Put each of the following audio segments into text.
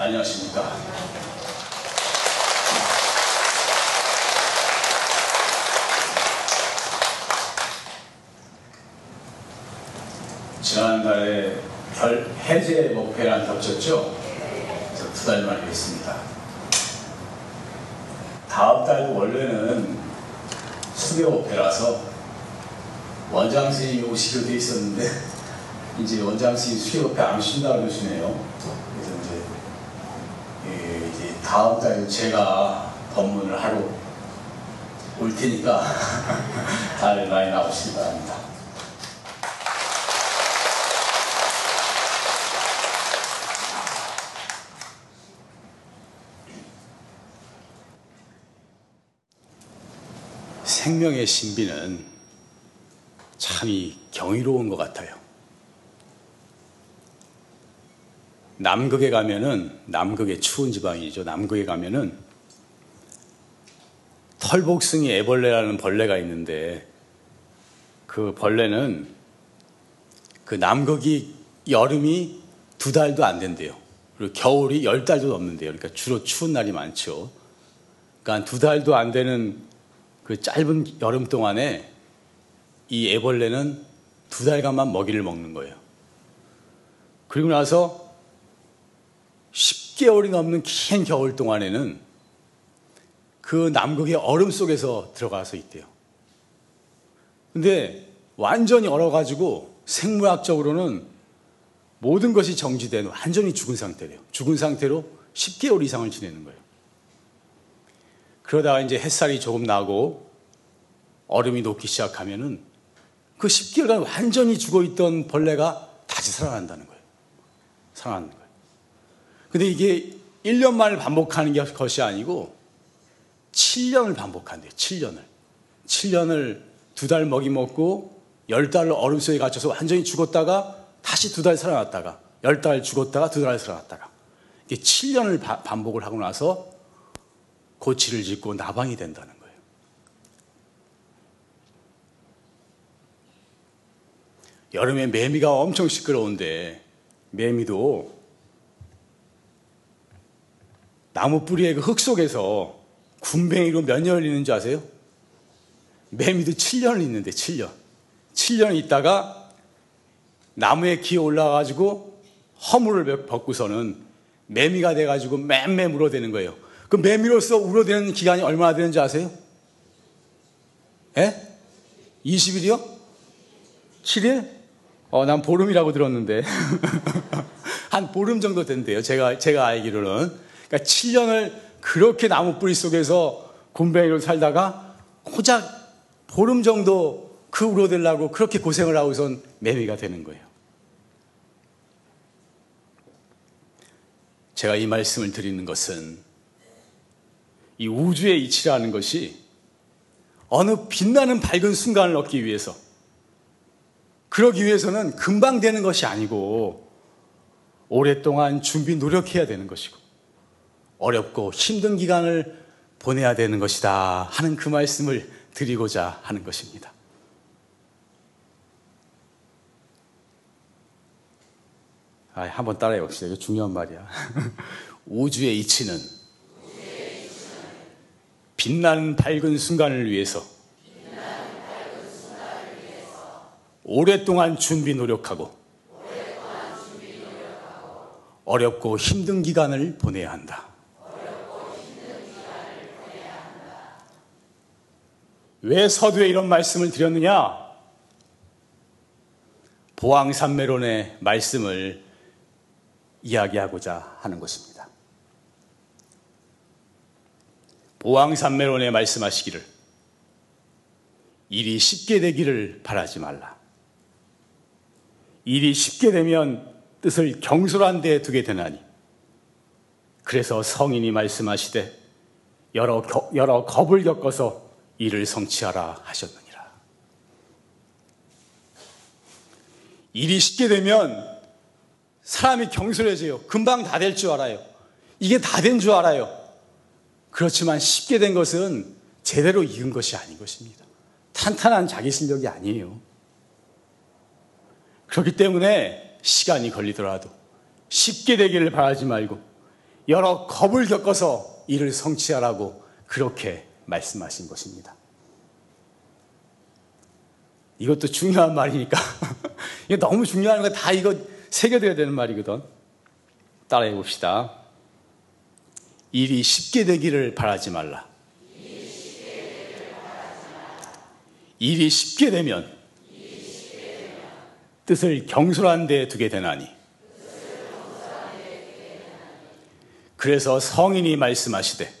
안녕하십니까. 지난달에 별 해제 목표란 겹쳤죠? 두달 만에 했습니다. 다음 달도 원래는 수교 목표라서 원장 선생님이 오시기로 돼 있었는데 이제 원장 선생님 수교 목표 안 오신다고 그러시네요. 그래서 이제 다음 달에 제가 법문을 하러 올 테니까 다들 많이 나오시기 바랍니다. 생명의 신비는 참이 경이로운 것 같아요. 남극에 가면은 남극의 추운 지방이죠. 남극에 가면은 털복숭이 애벌레라는 벌레가 있는데 그 벌레는 그 남극이 여름이 두 달도 안 된대요. 그리고 겨울이 열 달도 넘는데요. 그러니까 주로 추운 날이 많죠. 그러니까 두 달도 안 되는 그 짧은 여름 동안에 이 애벌레는 두 달간만 먹이를 먹는 거예요. 그리고 나서 10개월이 넘는 긴 겨울 동안에는 그 남극의 얼음 속에서 들어가서 있대요. 근데 완전히 얼어가지고 생물학적으로는 모든 것이 정지된 완전히 죽은 상태래요. 죽은 상태로 10개월 이상을 지내는 거예요. 그러다가 이제 햇살이 조금 나고 얼음이 녹기 시작하면은 그 10개월간 완전히 죽어 있던 벌레가 다시 살아난다는 거예요. 거예요. 근데 이게 1년 만을 반복하는 것이 아니고 7년을 반복한대요. 7년을. 7년을 두 달 먹이 먹고 10달을 얼음 속에 갇혀서 완전히 죽었다가 다시 두 달 살아났다가 10달 죽었다가 두 달 살아났다가 이게 7년을 바, 반복을 하고 나서 고치를 짓고 나방이 된다는 거예요. 여름에 매미가 엄청 시끄러운데 매미도 나무 뿌리의 그 흙 속에서 군뱅이로 몇 년을 있는 줄 아세요? 매미도 7년을 있는데 7년. 7년 있다가 나무에 기어 올라가지고 허물을 벗고서는 매미가 돼가지고 맴매 물어대는 거예요. 그 매미로서 울어대는 기간이 얼마나 되는지 아세요? 예? 20일이요? 7일? 어, 난 보름이라고 들었는데. 한 보름 정도 된대요. 제가, 제가 알기로는. 그러니까 7년을 그렇게 나무 뿌리 속에서 곰뱅이로 살다가 고작 보름 정도 그 울어대려고 그렇게 고생을 하고선 매미가 되는 거예요. 제가 이 말씀을 드리는 것은 이 우주의 이치라는 것이 어느 빛나는 밝은 순간을 얻기 위해서 그러기 위해서는 금방 되는 것이 아니고 오랫동안 준비 노력해야 되는 것이고 어렵고 힘든 기간을 보내야 되는 것이다 하는 그 말씀을 드리고자 하는 것입니다. 아, 한번 따라해 봅시다. 이거 중요한 말이야. 우주의 이치는 빛나는 밝은 순간을 위해서 오랫동안 준비 노력하고 어렵고 힘든 기간을 보내야 한다. 왜 서두에 이런 말씀을 드렸느냐? 보왕산매론의 말씀을 이야기하고자 하는 것입니다. 보왕산매론에 말씀하시기를 일이 쉽게 되기를 바라지 말라. 일이 쉽게 되면 뜻을 경솔한 데 두게 되나니 그래서 성인이 말씀하시되 여러, 여러 겁을 겪어서 일을 성취하라 하셨느니라. 일이 쉽게 되면 사람이 경솔해져요. 금방 다 될 줄 알아요. 이게 다 된 줄 알아요. 그렇지만 쉽게 된 것은 제대로 이은 것이 아닌 것입니다. 탄탄한 자기 실력이 아니에요. 그렇기 때문에 시간이 걸리더라도 쉽게 되기를 바라지 말고 여러 겁을 겪어서 이를 성취하라고 그렇게 말씀하신 것입니다. 이것도 중요한 말이니까. 이거 너무 중요한 거 다 이거 새겨둬야 되는 말이거든. 따라해 봅시다. 일이 쉽게 되기를 바라지 말라. 일이 쉽게 되면 뜻을 경솔한 데 두게 되나니. 그래서 성인이 말씀하시되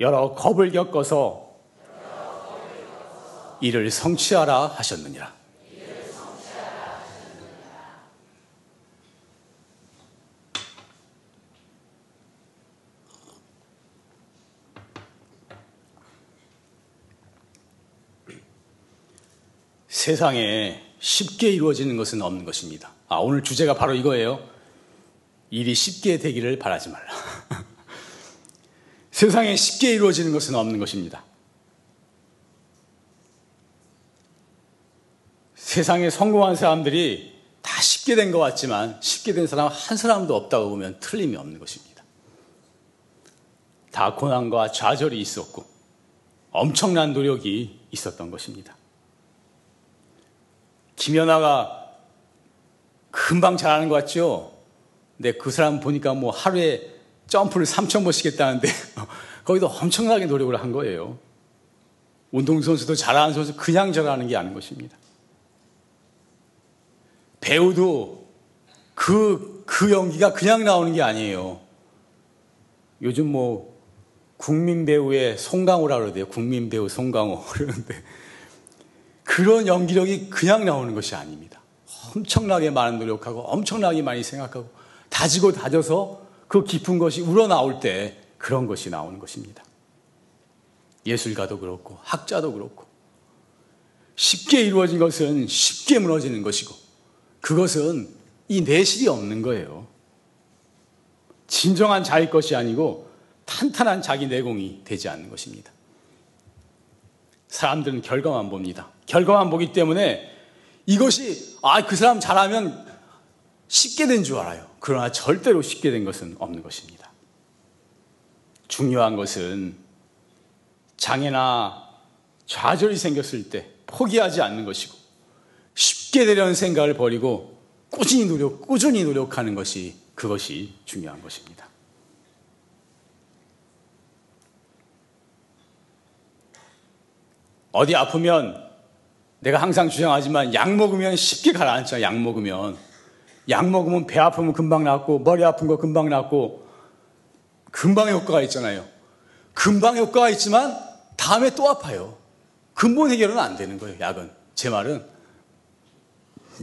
여러 겁을 겪어서 이를 성취하라 하셨느니라. 세상에 쉽게 이루어지는 것은 없는 것입니다. 아, 오늘 주제가 바로 이거예요. 일이 쉽게 되기를 바라지 말라. 세상에 쉽게 이루어지는 것은 없는 것입니다. 세상에 성공한 사람들이 다 쉽게 된 것 같지만 쉽게 된 사람 한 사람도 없다고 보면 틀림이 없는 것입니다. 다 고난과 좌절이 있었고 엄청난 노력이 있었던 것입니다. 김연아가 금방 잘하는 것 같죠? 근데 그 사람 보니까 뭐 하루에 점프를 3,000번씩 했다는데 거기도 엄청나게 노력을 한 거예요. 운동선수도 잘하는 선수 그냥 잘하는 게 아닌 것입니다. 배우도 그, 그 연기가 그냥 나오는 게 아니에요. 요즘 뭐 국민 배우의 송강호라 그러대요. 국민 배우 송강호. 그러는데 그런 연기력이 그냥 나오는 것이 아닙니다. 엄청나게 많은 노력하고 엄청나게 많이 생각하고 다지고 다져서 그 깊은 것이 우러나올 때 그런 것이 나오는 것입니다. 예술가도 그렇고 학자도 그렇고 쉽게 이루어진 것은 쉽게 무너지는 것이고 그것은 이 내실이 없는 거예요. 진정한 자기 것이 아니고 탄탄한 자기 내공이 되지 않는 것입니다. 사람들은 결과만 봅니다. 결과만 보기 때문에 이것이 아 그 사람 잘하면 쉽게 된 줄 알아요. 그러나 절대로 쉽게 된 것은 없는 것입니다. 중요한 것은 장애나 좌절이 생겼을 때 포기하지 않는 것이고 쉽게 되려는 생각을 버리고 꾸준히 노력, 꾸준히 노력하는 것이 그것이 중요한 것입니다. 어디 아프면 내가 항상 주장하지만 약 먹으면 쉽게 가라앉죠. 약 먹으면. 약 먹으면 배 아프면 금방 낫고 머리 아픈 거 금방 낫고 금방 효과가 있잖아요. 금방 효과가 있지만 다음에 또 아파요. 근본 해결은 안 되는 거예요. 약은. 제 말은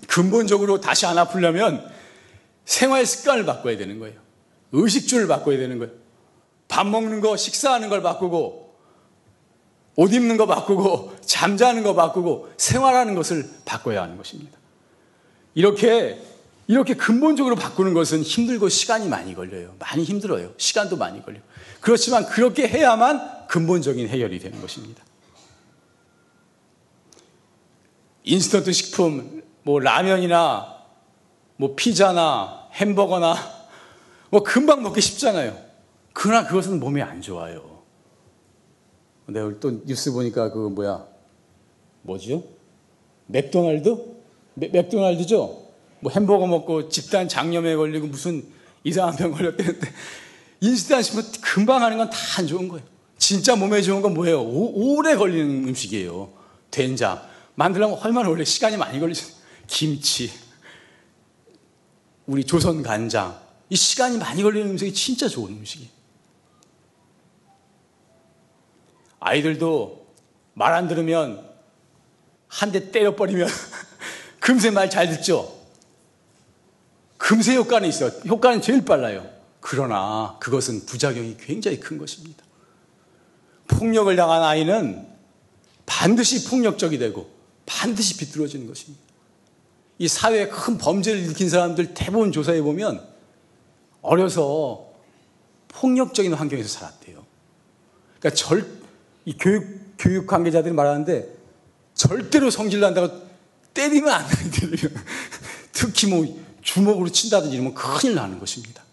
근본적으로 다시 안 아프려면 생활 습관을 바꿔야 되는 거예요. 의식주를 바꿔야 되는 거예요. 밥 먹는 거, 식사하는 걸 바꾸고 옷 입는 거 바꾸고 잠자는 거 바꾸고 생활하는 것을 바꿔야 하는 것입니다. 이렇게 이렇게 근본적으로 바꾸는 것은 힘들고 시간이 많이 걸려요. 많이 힘들어요. 시간도 많이 걸려요. 그렇지만 그렇게 해야만 근본적인 해결이 되는 것입니다. 인스턴트 식품, 뭐 라면이나 뭐 피자나 햄버거나 뭐 금방 먹기 쉽잖아요. 그러나 그것은 몸에 안 좋아요. 내가 또 뉴스 보니까 그 뭐야 뭐죠? 맥도날드? 맥, 맥도날드죠? 뭐 햄버거 먹고 집단 장염에 걸리고 무슨 이상한 병 걸렸다는데 인스턴트 식품 금방 하는 건 다 안 좋은 거예요. 진짜 몸에 좋은 건 뭐예요? 오, 오래 걸리는 음식이에요. 된장. 만들려면 얼마나 원래 시간이 많이 걸리죠. 김치. 우리 조선 간장. 이 시간이 많이 걸리는 음식이 진짜 좋은 음식이에요. 아이들도 말 안 들으면 한 대 때려버리면 금세 말 잘 듣죠? 금세 효과는 있어요. 효과는 제일 빨라요. 그러나 그것은 부작용이 굉장히 큰 것입니다. 폭력을 당한 아이는 반드시 폭력적이 되고 반드시 비뚤어지는 것입니다. 이 사회에 큰 범죄를 일으킨 사람들 대부분 조사해 보면 어려서 폭력적인 환경에서 살았대요. 그러니까 절, 이 교육, 교육 관계자들이 말하는데 절대로 성질 난다고 때리면 안 되는 특히 뭐 주먹으로 친다든지 이러면 큰일 나는 것입니다.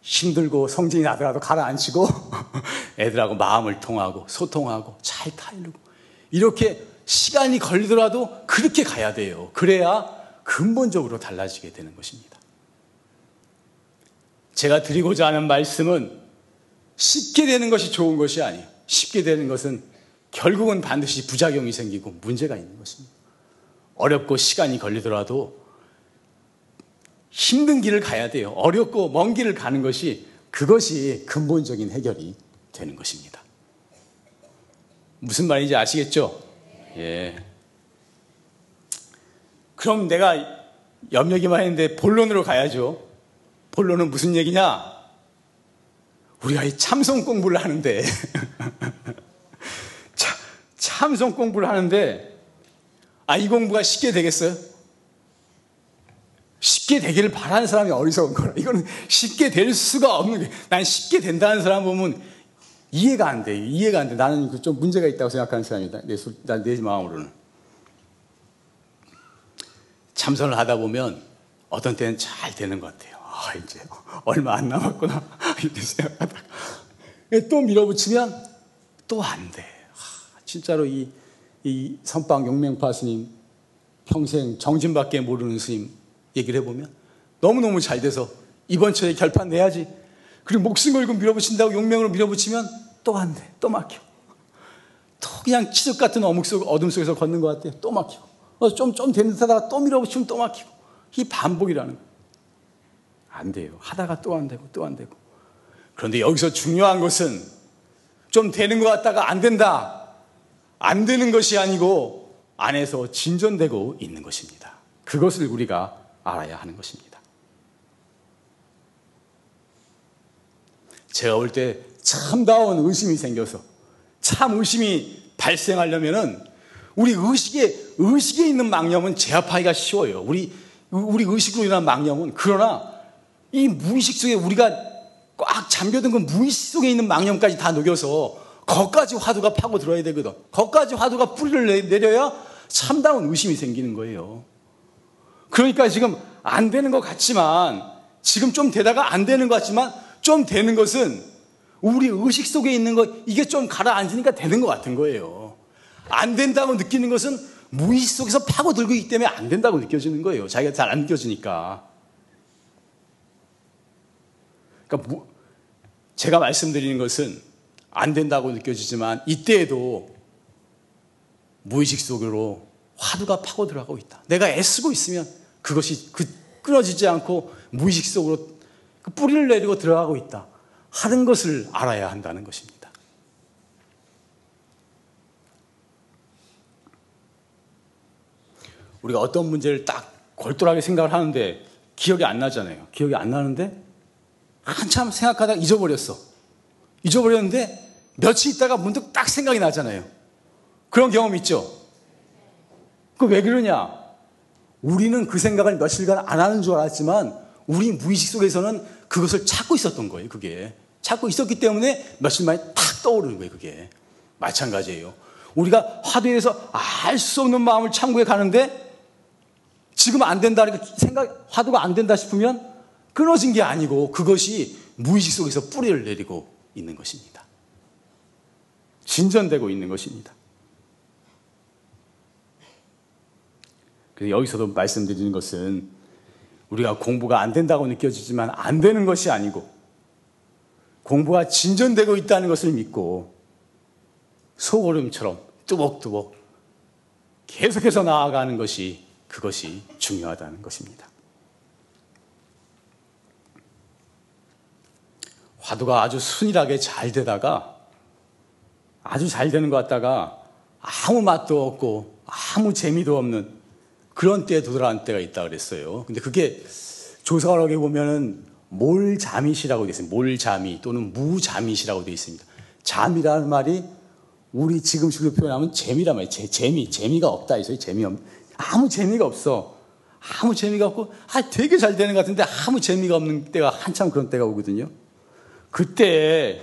힘들고 성질이 나더라도 가라앉히고 애들하고 마음을 통하고 소통하고 잘 타이르고 이렇게 시간이 걸리더라도 그렇게 가야 돼요. 그래야 근본적으로 달라지게 되는 것입니다. 제가 드리고자 하는 말씀은 쉽게 되는 것이 좋은 것이 아니에요. 쉽게 되는 것은 결국은 반드시 부작용이 생기고 문제가 있는 것입니다. 어렵고 시간이 걸리더라도 힘든 길을 가야 돼요. 어렵고 먼 길을 가는 것이 그것이 근본적인 해결이 되는 것입니다. 무슨 말인지 아시겠죠? 예. 그럼 내가 염려기만 했는데 본론으로 가야죠. 본론은 무슨 얘기냐? 우리가 이 참성 공부를 하는데, 참성 공부를 하는데, 아, 이 공부가 쉽게 되겠어요? 쉽게 되기를 바라는 사람이 어리석은 거라. 이거는 쉽게 될 수가 없는 게, 난 쉽게 된다는 사람 보면 이해가 안 돼. 이해가 안 돼. 나는 그좀 문제가 있다고 생각하는 사람이다. 내, 내 마음으로는. 참선을 하다 보면 어떤 때는 잘 되는 것 같아요. 아, 이제 얼마 안 남았구나. 이렇게 생각하다가. 또 밀어붙이면 또 안 돼. 아, 진짜로 이, 이 선방 용맹파 스님 평생 정진밖에 모르는 스님 얘기를 해보면 너무너무 잘 돼서 이번 철에 결판 내야지. 그리고 목숨 걸고 밀어붙인다고 용맹으로 밀어붙이면 또 안 돼. 또 막혀. 또 그냥 치적 같은 어묵 속, 어둠 속에서 걷는 것 같아요. 또 막혀. 어, 좀, 좀 되는 듯 하다가 또 밀어붙이면 또 막히고. 이 반복이라는 거예요. 안 돼요. 하다가 또 안 되고 또 안 되고. 그런데 여기서 중요한 것은 좀 되는 것 같다가 안 된다. 안 되는 것이 아니고 안에서 진전되고 있는 것입니다. 그것을 우리가 알아야 하는 것입니다. 제가 볼때 참다운 의심이 생겨서 참 의심이 발생하려면은 우리 의식에 의식에 있는 망념은 제압하기가 쉬워요. 우리 우리 의식으로 인한 망념은 그러나 이 무의식 속에 우리가 꽉 잠겨든 그 무의식 속에 있는 망념까지 다 녹여서 거까지 화두가 파고 들어야 되거든. 거까지 화두가 뿌리를 내려야 참다운 의심이 생기는 거예요. 그러니까 지금 안 되는 것 같지만 지금 좀 되다가 안 되는 것 같지만 좀 되는 것은 우리 의식 속에 있는 것 이게 좀 가라앉으니까 되는 것 같은 거예요. 안 된다고 느끼는 것은 무의식 속에서 파고들고 있기 때문에 안 된다고 느껴지는 거예요. 자기가 잘 안 느껴지니까. 그러니까 제가 말씀드리는 것은 안 된다고 느껴지지만 이때에도 무의식 속으로 화두가 파고 들어가고 있다. 내가 애쓰고 있으면 그것이 그 끊어지지 않고 무의식 속으로 그 뿌리를 내리고 들어가고 있다. 하는 것을 알아야 한다는 것입니다. 우리가 어떤 문제를 딱 골똘하게 생각을 하는데 기억이 안 나잖아요. 기억이 안 나는데 한참 생각하다가 잊어버렸어. 잊어버렸는데 며칠 있다가 문득 딱 생각이 나잖아요. 그런 경험 있죠? 그 왜 그러냐? 우리는 그 생각을 며칠간 안 하는 줄 알았지만 우리 무의식 속에서는 그것을 찾고 있었던 거예요, 그게. 찾고 있었기 때문에 며칠 만에 탁 떠오르는 거예요, 그게. 마찬가지예요. 우리가 화두에서 알 수 없는 마음을 참고해 가는데 지금 안 된다, 생각, 화두가 안 된다 싶으면 끊어진 게 아니고 그것이 무의식 속에서 뿌리를 내리고 있는 것입니다. 진전되고 있는 것입니다. 그래서 여기서도 말씀드리는 것은 우리가 공부가 안 된다고 느껴지지만 안 되는 것이 아니고 공부가 진전되고 있다는 것을 믿고 소고름처럼 뚜벅뚜벅 계속해서 나아가는 것이 그것이 중요하다는 것입니다. 화두가 아주 순일하게 잘 되다가 아주 잘 되는 것 같다가 아무 맛도 없고 아무 재미도 없는 그런 때에 도달하는 때가 있다 그랬어요. 근데 그게 조사하게 보면은 몰잠이시라고 되어 있습니다. 몰잠이 또는 무잠이시라고 되어 있습니다. 잠이라는 말이 우리 지금 식으로 표현하면 재미란 말이에요. 재, 재미, 재미가 없다 있어요. 재미 없, 아무 재미가 없어. 아무 재미가 없고, 아, 되게 잘 되는 것 같은데 아무 재미가 없는 때가 한참 그런 때가 오거든요. 그때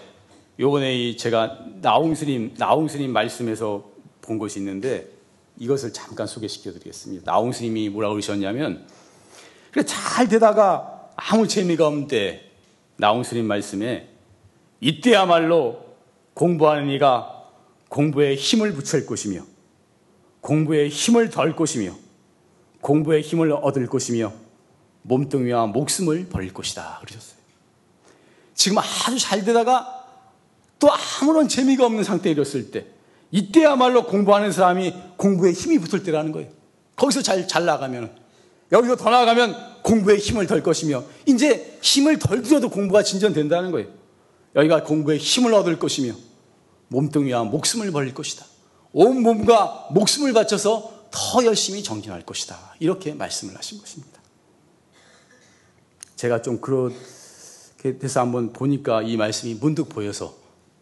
요번에 제가 나홍 스님, 나홍 스님 말씀에서 본 것이 있는데 이것을 잠깐 소개시켜 드리겠습니다. 나홍 스님이 뭐라고 그러셨냐면 잘 되다가 아무 재미가 없는데 나온 스님 말씀에 이때야말로 공부하는 이가 공부에 힘을 붙일 것이며 공부에 힘을 덜 것이며 공부에 힘을 얻을 것이며 몸뚱이와 목숨을 버릴 것이다 그러셨어요. 지금 아주 잘 되다가 또 아무런 재미가 없는 상태에 이뤘을 때 이때야말로 공부하는 사람이 공부에 힘이 붙을 때라는 거예요. 거기서 잘, 잘 나가면 여기서 더 나가면 공부에 힘을 덜 것이며 이제 힘을 덜 들여도 공부가 진전된다는 거예요. 여기가 공부에 힘을 얻을 것이며 몸뚱이와 목숨을 버릴 것이다. 온 몸과 목숨을 바쳐서 더 열심히 정진할 것이다. 이렇게 말씀을 하신 것입니다. 제가 좀 그렇게 돼서 한번 보니까 이 말씀이 문득 보여서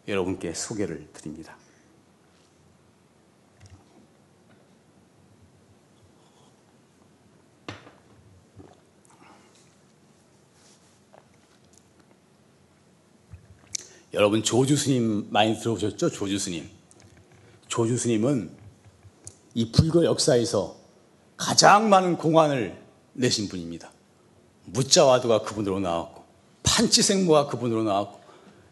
여러분께 소개를 드립니다. 여러분 조주 스님 많이 들어보셨죠? 조주 스님. 조주 스님은 이 불교 역사에서 가장 많은 공안을 내신 분입니다. 무자와도가 그분으로 나왔고 판치생모가 그분으로 나왔고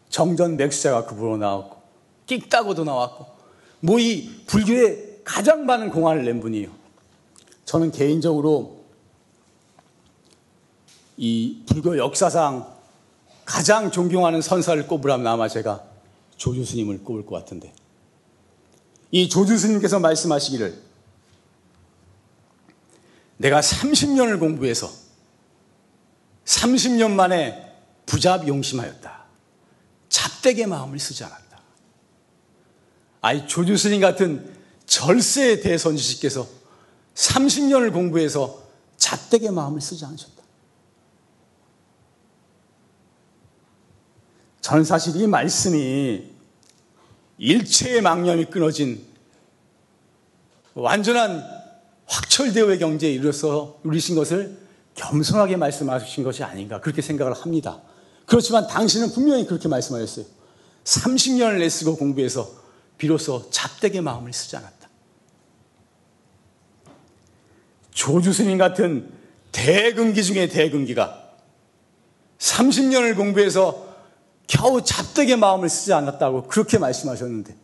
정전 맥수자가 그분으로 나왔고 끽따고도 나왔고 뭐 이 불교에 가장 많은 공안을 낸 분이에요. 저는 개인적으로 이 불교 역사상 가장 존경하는 선사를 꼽으라면 아마 제가 조주스님을 꼽을 것 같은데 이 조주스님께서 말씀하시기를 내가 30년을 공부해서 30년 만에 부잡 용심하였다. 잡되게 마음을 쓰지 않았다. 아이 조주스님 같은 절세의 대선지식께서 30년을 공부해서 잡되게 마음을 쓰지 않으셨다. 저는 사실 이 말씀이 일체의 망념이 끊어진 완전한 확철대오의 경제에 이르러서 누리신 것을 겸손하게 말씀하신 것이 아닌가 그렇게 생각을 합니다. 그렇지만 당신은 분명히 그렇게 말씀하셨어요. 30년을 애쓰고 공부해서 비로소 잡되게 마음을 쓰지 않았다. 조주스님 같은 대근기 중에 대근기가 30년을 공부해서 겨우 잡되게 마음을 쓰지 않았다고 그렇게 말씀하셨는데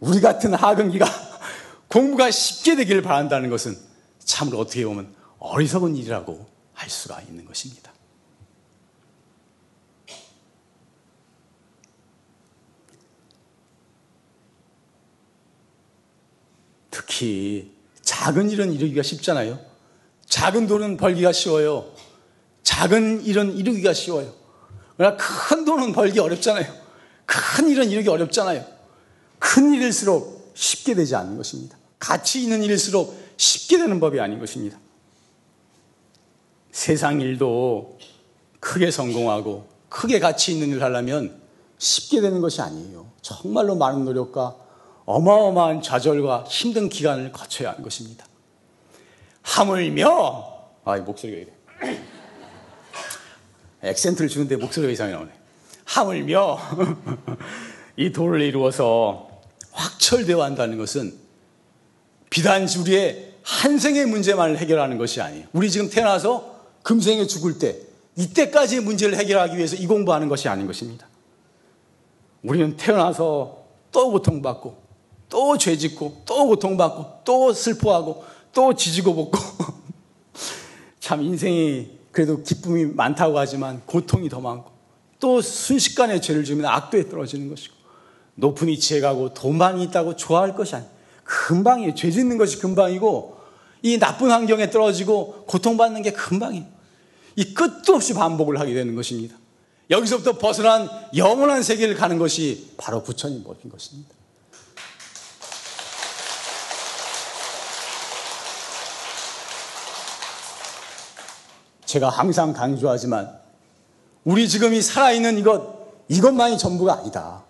우리 같은 하근기가 공부가 쉽게 되기를 바란다는 것은 참으로 어떻게 보면 어리석은 일이라고 할 수가 있는 것입니다. 특히 작은 일은 이루기가 쉽잖아요. 작은 돈은 벌기가 쉬워요. 작은 일은 이루기가 쉬워요. 큰 돈은 벌기 어렵잖아요. 큰 일은 이루기 어렵잖아요. 큰 일일수록 쉽게 되지 않는 것입니다. 가치 있는 일일수록 쉽게 되는 법이 아닌 것입니다. 세상 일도 크게 성공하고 크게 가치 있는 일을 하려면 쉽게 되는 것이 아니에요. 정말로 많은 노력과 어마어마한 좌절과 힘든 기간을 거쳐야 하는 것입니다. 하물며, 아, 목소리가 이래. 액센트를 주는데 목소리가 이상이 나오네. 하물며 이 도를 이루어서 확철되어 한다는 것은 비단지 우리의 한 생의 문제만을 해결하는 것이 아니에요. 우리 지금 태어나서 금생에 죽을 때 이때까지의 문제를 해결하기 위해서 이 공부하는 것이 아닌 것입니다. 우리는 태어나서 또 고통받고 또 죄짓고 또 고통받고 또 슬퍼하고 또 지지고 볶고 참 인생이 그래도 기쁨이 많다고 하지만 고통이 더 많고 또 순식간에 죄를 지으면 악도에 떨어지는 것이고 높은 위치에 가고 돈 많이 있다고 좋아할 것이 아니에요. 금방이에요. 죄 짓는 것이 금방이고 이 나쁜 환경에 떨어지고 고통받는 게 금방이에요. 이 끝도 없이 반복을 하게 되는 것입니다. 여기서부터 벗어난 영원한 세계를 가는 것이 바로 부처님 법인 것입니다. 제가 항상 강조하지만 우리 지금 이 살아있는 이것, 이것만이 전부가 아니다.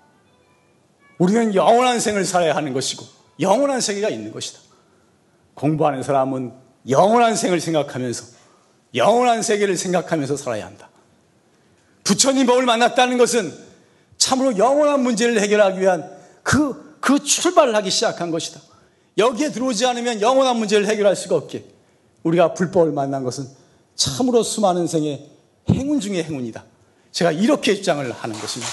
우리는 영원한 생을 살아야 하는 것이고 영원한 세계가 있는 것이다. 공부하는 사람은 영원한 생을 생각하면서 영원한 세계를 생각하면서 살아야 한다. 부처님 법을 만났다는 것은 참으로 영원한 문제를 해결하기 위한 그, 그 출발을 하기 시작한 것이다. 여기에 들어오지 않으면 영원한 문제를 해결할 수가 없게 우리가 불법을 만난 것은 참으로 수많은 생의 행운 중의 행운이다. 제가 이렇게 주장을 하는 것입니다.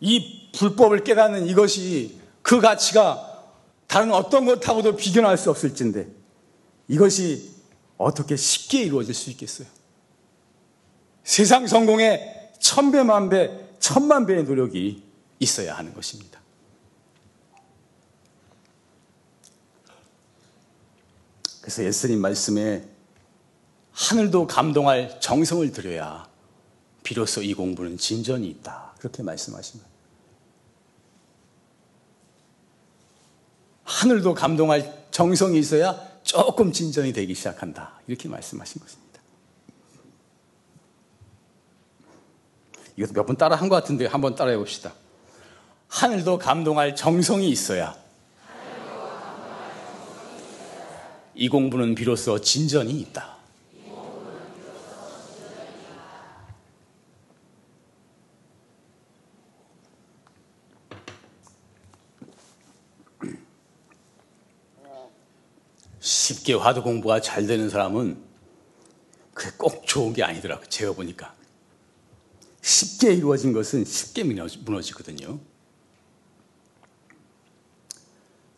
이 불법을 깨닫는 이것이 그 가치가 다른 어떤 것하고도 비교할 수 없을진데 이것이 어떻게 쉽게 이루어질 수 있겠어요? 세상 성공에 천배, 만배, 천만 배의 노력이 있어야 하는 것입니다. 그래서 예수님 말씀에 하늘도 감동할 정성을 들여야 비로소 이 공부는 진전이 있다. 그렇게 말씀하십니다. 하늘도 감동할 정성이 있어야 조금 진전이 되기 시작한다. 이렇게 말씀하신 것입니다. 이것도 몇 번 따라 한 것 같은데 한번 따라 해 봅시다. 하늘도 감동할 정성이 있어야 이 공부는 비로소 진전이 있다. 쉽게 화두 공부가 잘 되는 사람은 그게 꼭 좋은 게 아니더라고요. 제가 보니까. 쉽게 이루어진 것은 쉽게 무너지거든요.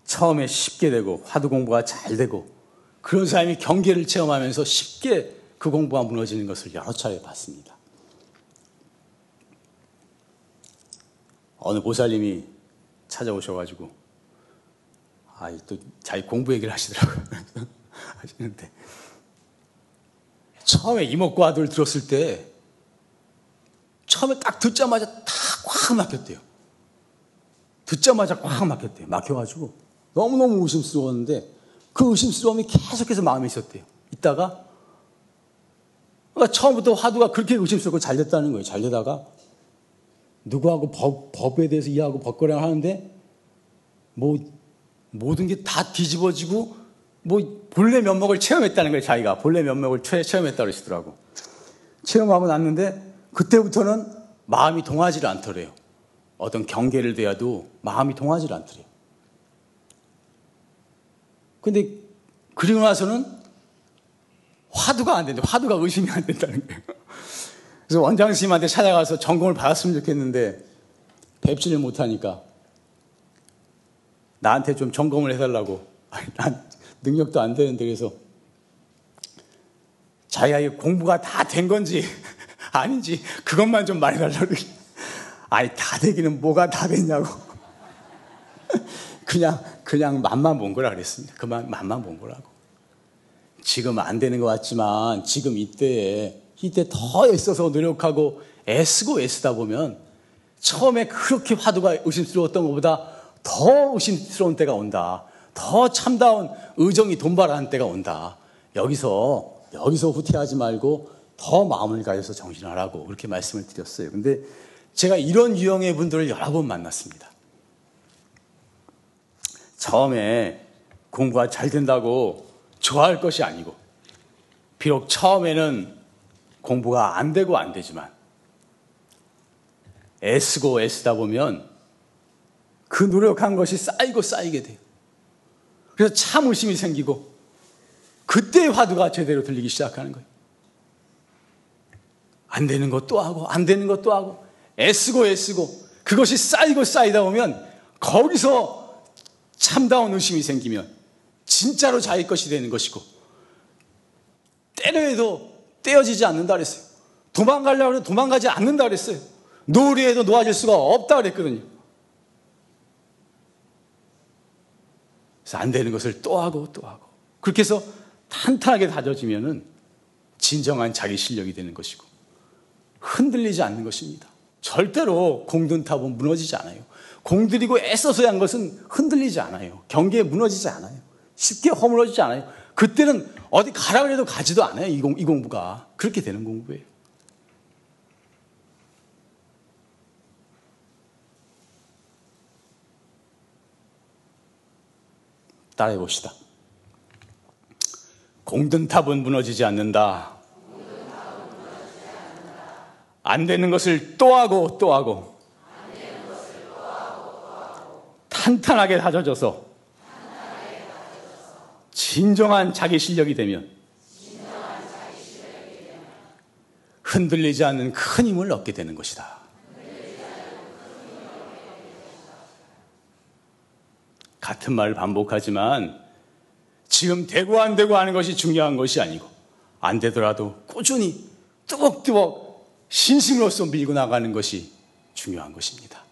처음에 쉽게 되고 화두 공부가 잘 되고 그런 사람이 경계를 체험하면서 쉽게 그 공부가 무너지는 것을 여러 차례 봤습니다. 어느 보살님이 찾아오셔가지고 아또 자기 공부 얘기를 하시더라고요. 하시는데 처음에 이목과 아들 들었을 때 처음에 딱 듣자마자 다 꽉 막혔대요. 듣자마자 꽉 막혔대요. 막혀가지고 너무너무 의심스러웠는데 그 의심스러움이 계속해서 마음에 있었대요. 있다가 그러니까 처음부터 화두가 그렇게 의심스럽고 잘 됐다는 거예요. 잘 되다가 누구하고 법, 법에 대해서 이해하고 법거래를 하는데 뭐 모든 게 다 뒤집어지고 뭐 본래 면목을 체험했다는 거예요. 자기가 본래 면목을 체험했다 고 그러시더라고. 체험하고 났는데 그때부터는 마음이 동하지를 않더래요. 어떤 경계를 대야도 마음이 동하지를 않더래요. 근데 그리고 나서는 화두가 안 된다. 화두가 의심이 안 된다는 거예요. 그래서 원장 스님한테 찾아가서 전공을 받았으면 좋겠는데 뵙지를 못하니까 나한테 좀 점검을 해달라고. 난 능력도 안 되는데 그래서 자기가 공부가 다 된 건지 아닌지 그것만 좀 말해달라고. 아니 다 되기는 뭐가 다 됐냐고. 그냥 그냥 맛만 본 거라 그랬습니다. 그만 맛만 본 거라고. 지금 안 되는 것 같지만 지금 이때에 이때 더 애써서 노력하고 애쓰고 애쓰다 보면 처음에 그렇게 화두가 의심스러웠던 것보다 더 의심스러운 때가 온다. 더 참다운 의정이 돈발하는 때가 온다. 여기서, 여기서 후퇴하지 말고 더 마음을 가져서 정신하라고 그렇게 말씀을 드렸어요. 근데 제가 이런 유형의 분들을 여러 번 만났습니다. 처음에 공부가 잘 된다고 좋아할 것이 아니고, 비록 처음에는 공부가 안 되고 안 되지만, 애쓰고 애쓰다 보면 그 노력한 것이 쌓이고 쌓이게 돼요. 그래서 참 의심이 생기고 그때 화두가 제대로 들리기 시작하는 거예요. 안 되는 것도 하고 안 되는 것도 하고 애쓰고 애쓰고 그것이 쌓이고 쌓이다 보면 거기서 참다운 의심이 생기면 진짜로 자기 것이 되는 것이고 때려 해도 떼어지지 않는다 그랬어요. 도망가려고 해도 도망가지 않는다 그랬어요. 노래해도 놓아질 수가 없다 그랬거든요. 그래서 안 되는 것을 또 하고 또 하고. 그렇게 해서 탄탄하게 다져지면은 진정한 자기 실력이 되는 것이고 흔들리지 않는 것입니다. 절대로 공든탑은 무너지지 않아요. 공들이고 애써서 한 것은 흔들리지 않아요. 경계에 무너지지 않아요. 쉽게 허물어지지 않아요. 그때는 어디 가라 그래도 가지도 않아요. 이, 공, 이 공부가. 그렇게 되는 공부예요. 따라해 봅시다. 공든 탑은 무너지지 않는다. 안 되는 것을 또 하고 또 하고. 탄탄하게 다져져서 진정한 자기 실력이 되면 흔들리지 않는 큰 힘을 얻게 되는 것이다. 같은 말을 반복하지만 지금 되고 안 되고 하는 것이 중요한 것이 아니고 안 되더라도 꾸준히 뚜벅뚜벅 신심으로서 밀고 나가는 것이 중요한 것입니다.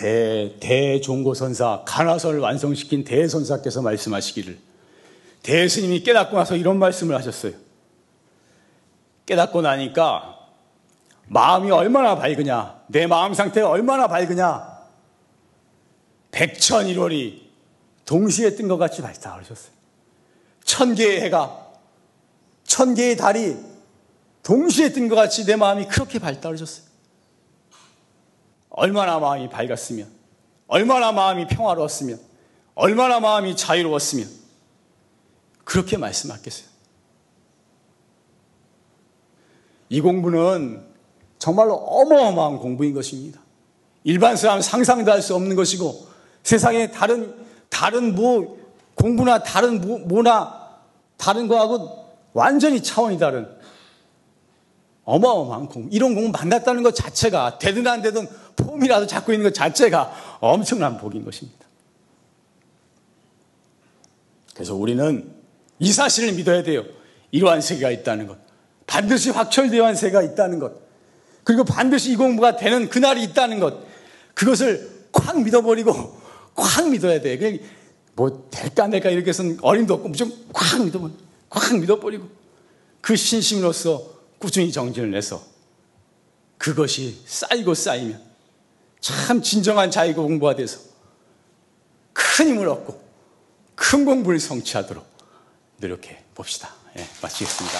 대, 대종고선사, 가나선을 완성시킨 대선사께서 말씀하시기를 대스님이 깨닫고 나서 이런 말씀을 하셨어요. 깨닫고 나니까 마음이 얼마나 밝으냐, 내 마음 상태가 얼마나 밝으냐, 백천일월이 동시에 뜬 것 같이 밝다 그러셨어요. 천 개의 해가, 천 개의 달이 동시에 뜬 것 같이 내 마음이 그렇게 밝다 그러셨어요. 얼마나 마음이 밝았으면, 얼마나 마음이 평화로웠으면, 얼마나 마음이 자유로웠으면, 그렇게 말씀하겠어요. 이 공부는 정말로 어마어마한 공부인 것입니다. 일반 사람 상상도 할 수 없는 것이고 세상에 다른 다른 뭐 공부나 다른 뭐, 뭐나 다른 거하고 완전히 차원이 다른 어마어마한 공부. 이런 공부 만났다는 것 자체가 되든 안 되든 폼이라도 잡고 있는 것 자체가 엄청난 복인 것입니다. 그래서 우리는 이 사실을 믿어야 돼요. 이러한 세계가 있다는 것. 반드시 확철되어 한 세계가 있다는 것. 그리고 반드시 이 공부가 되는 그날이 있다는 것. 그것을 콱 믿어버리고 콱 믿어야 돼. 뭐 될까 안 될까 이렇게 해서는 어림도 없고 무조건 콱 믿어버리고 콱 믿어버리고 그 신심으로서 꾸준히 정진을 내서 그것이 쌓이고 쌓이면 참 진정한 자유가 공부가 돼서 큰 힘을 얻고 큰 공부를 성취하도록 노력해 봅시다. 예, 마치겠습니다.